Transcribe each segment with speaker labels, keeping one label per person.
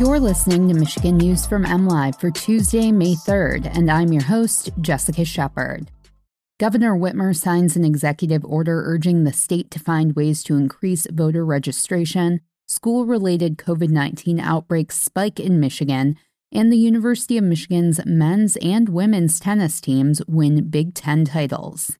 Speaker 1: You're listening to Michigan News from MLive for Tuesday, May 3rd, and I'm your host, Jessica Shepard. Governor Whitmer signs an executive order urging the state to find ways to increase voter registration, school related COVID 19 outbreaks spike in Michigan, and the University of Michigan's men's and women's tennis teams win Big Ten titles.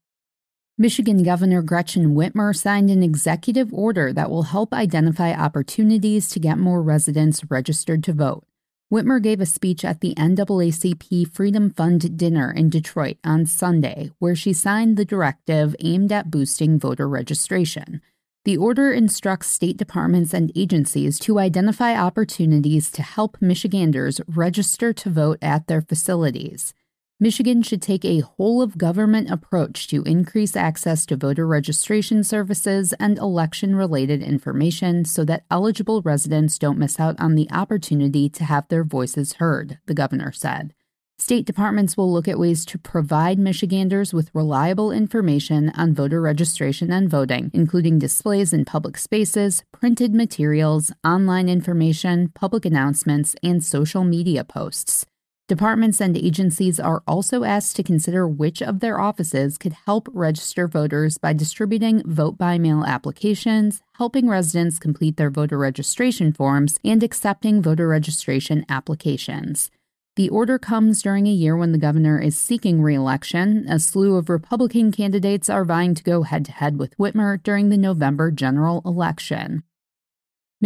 Speaker 1: Michigan Governor Gretchen Whitmer signed an executive order that will help identify opportunities to get more residents registered to vote. Whitmer gave a speech at the NAACP Freedom Fund dinner in Detroit on Sunday, where she signed the directive aimed at boosting voter registration. The order instructs state departments and agencies to identify opportunities to help Michiganders register to vote at their facilities. Michigan should take a whole of government approach to increase access to voter registration services and election related information so that eligible residents don't miss out on the opportunity to have their voices heard, the governor said. State departments will look at ways to provide Michiganders with reliable information on voter registration and voting, including displays in public spaces, printed materials, online information, public announcements, and social media posts. Departments and agencies are also asked to consider which of their offices could help register voters by distributing vote by mail applications, helping residents complete their voter registration forms, and accepting voter registration applications. The order comes during a year when the governor is seeking reelection. A slew of Republican candidates are vying to go head to head with Whitmer during the November general election.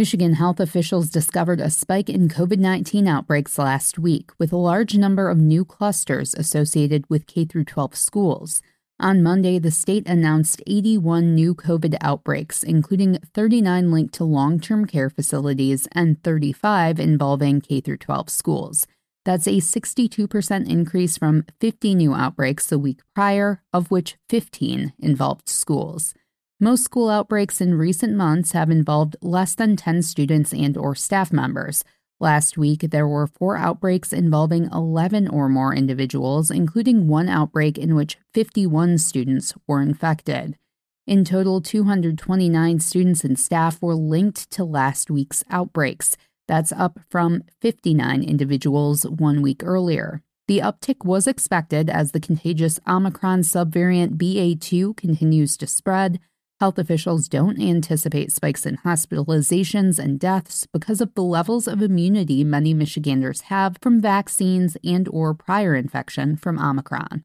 Speaker 1: Michigan health officials discovered a spike in COVID 19 outbreaks last week, with a large number of new clusters associated with K 12 schools. On Monday, the state announced 81 new COVID outbreaks, including 39 linked to long term care facilities and 35 involving K 12 schools. That's a 62% increase from 50 new outbreaks the week prior, of which 15 involved schools. Most school outbreaks in recent months have involved less than 10 students and or staff members. Last week, there were four outbreaks involving 11 or more individuals, including one outbreak in which 51 students were infected. In total, 229 students and staff were linked to last week's outbreaks. That's up from 59 individuals one week earlier. The uptick was expected as the contagious Omicron subvariant BA2 continues to spread. Health officials don't anticipate spikes in hospitalizations and deaths because of the levels of immunity many Michiganders have from vaccines and or prior infection from Omicron.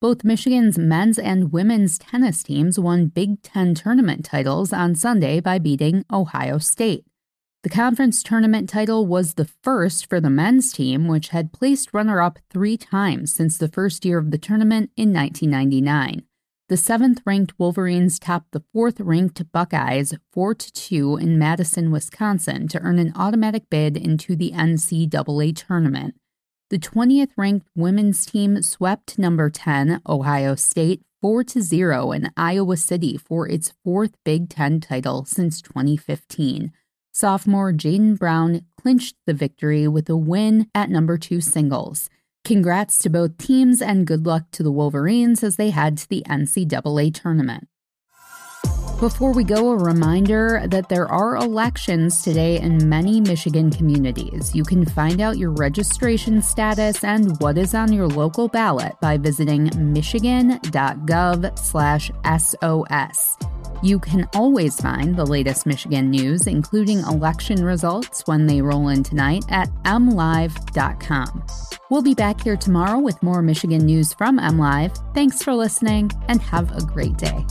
Speaker 1: Both Michigan's men's and women's tennis teams won Big 10 tournament titles on Sunday by beating Ohio State. The conference tournament title was the first for the men's team, which had placed runner up three times since the first year of the tournament in 1999. The seventh ranked Wolverines topped the fourth ranked Buckeyes 4 2 in Madison, Wisconsin to earn an automatic bid into the NCAA tournament. The 20th ranked women's team swept number 10, Ohio State, 4 0 in Iowa City for its fourth Big Ten title since 2015. Sophomore Jaden Brown clinched the victory with a win at number 2 singles. Congrats to both teams and good luck to the Wolverines as they head to the NCAA tournament. Before we go, a reminder that there are elections today in many Michigan communities. You can find out your registration status and what is on your local ballot by visiting michigan.gov/sos. You can always find the latest Michigan news, including election results when they roll in tonight, at mlive.com. We'll be back here tomorrow with more Michigan news from MLive. Thanks for listening and have a great day.